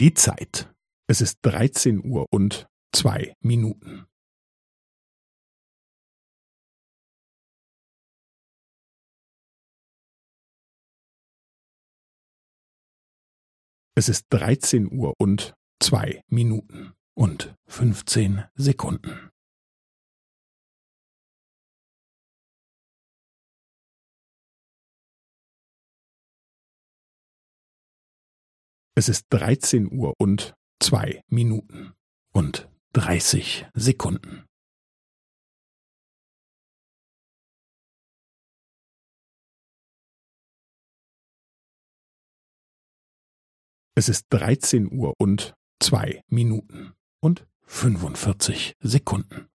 Die Zeit. Es ist dreizehn Uhr und zwei Minuten. Es ist dreizehn Uhr und zwei Minuten und fünfzehn Sekunden. Es ist dreizehn Uhr und zwei Minuten und dreißig Sekunden. Es ist dreizehn Uhr und zwei Minuten und fünfundvierzig Sekunden.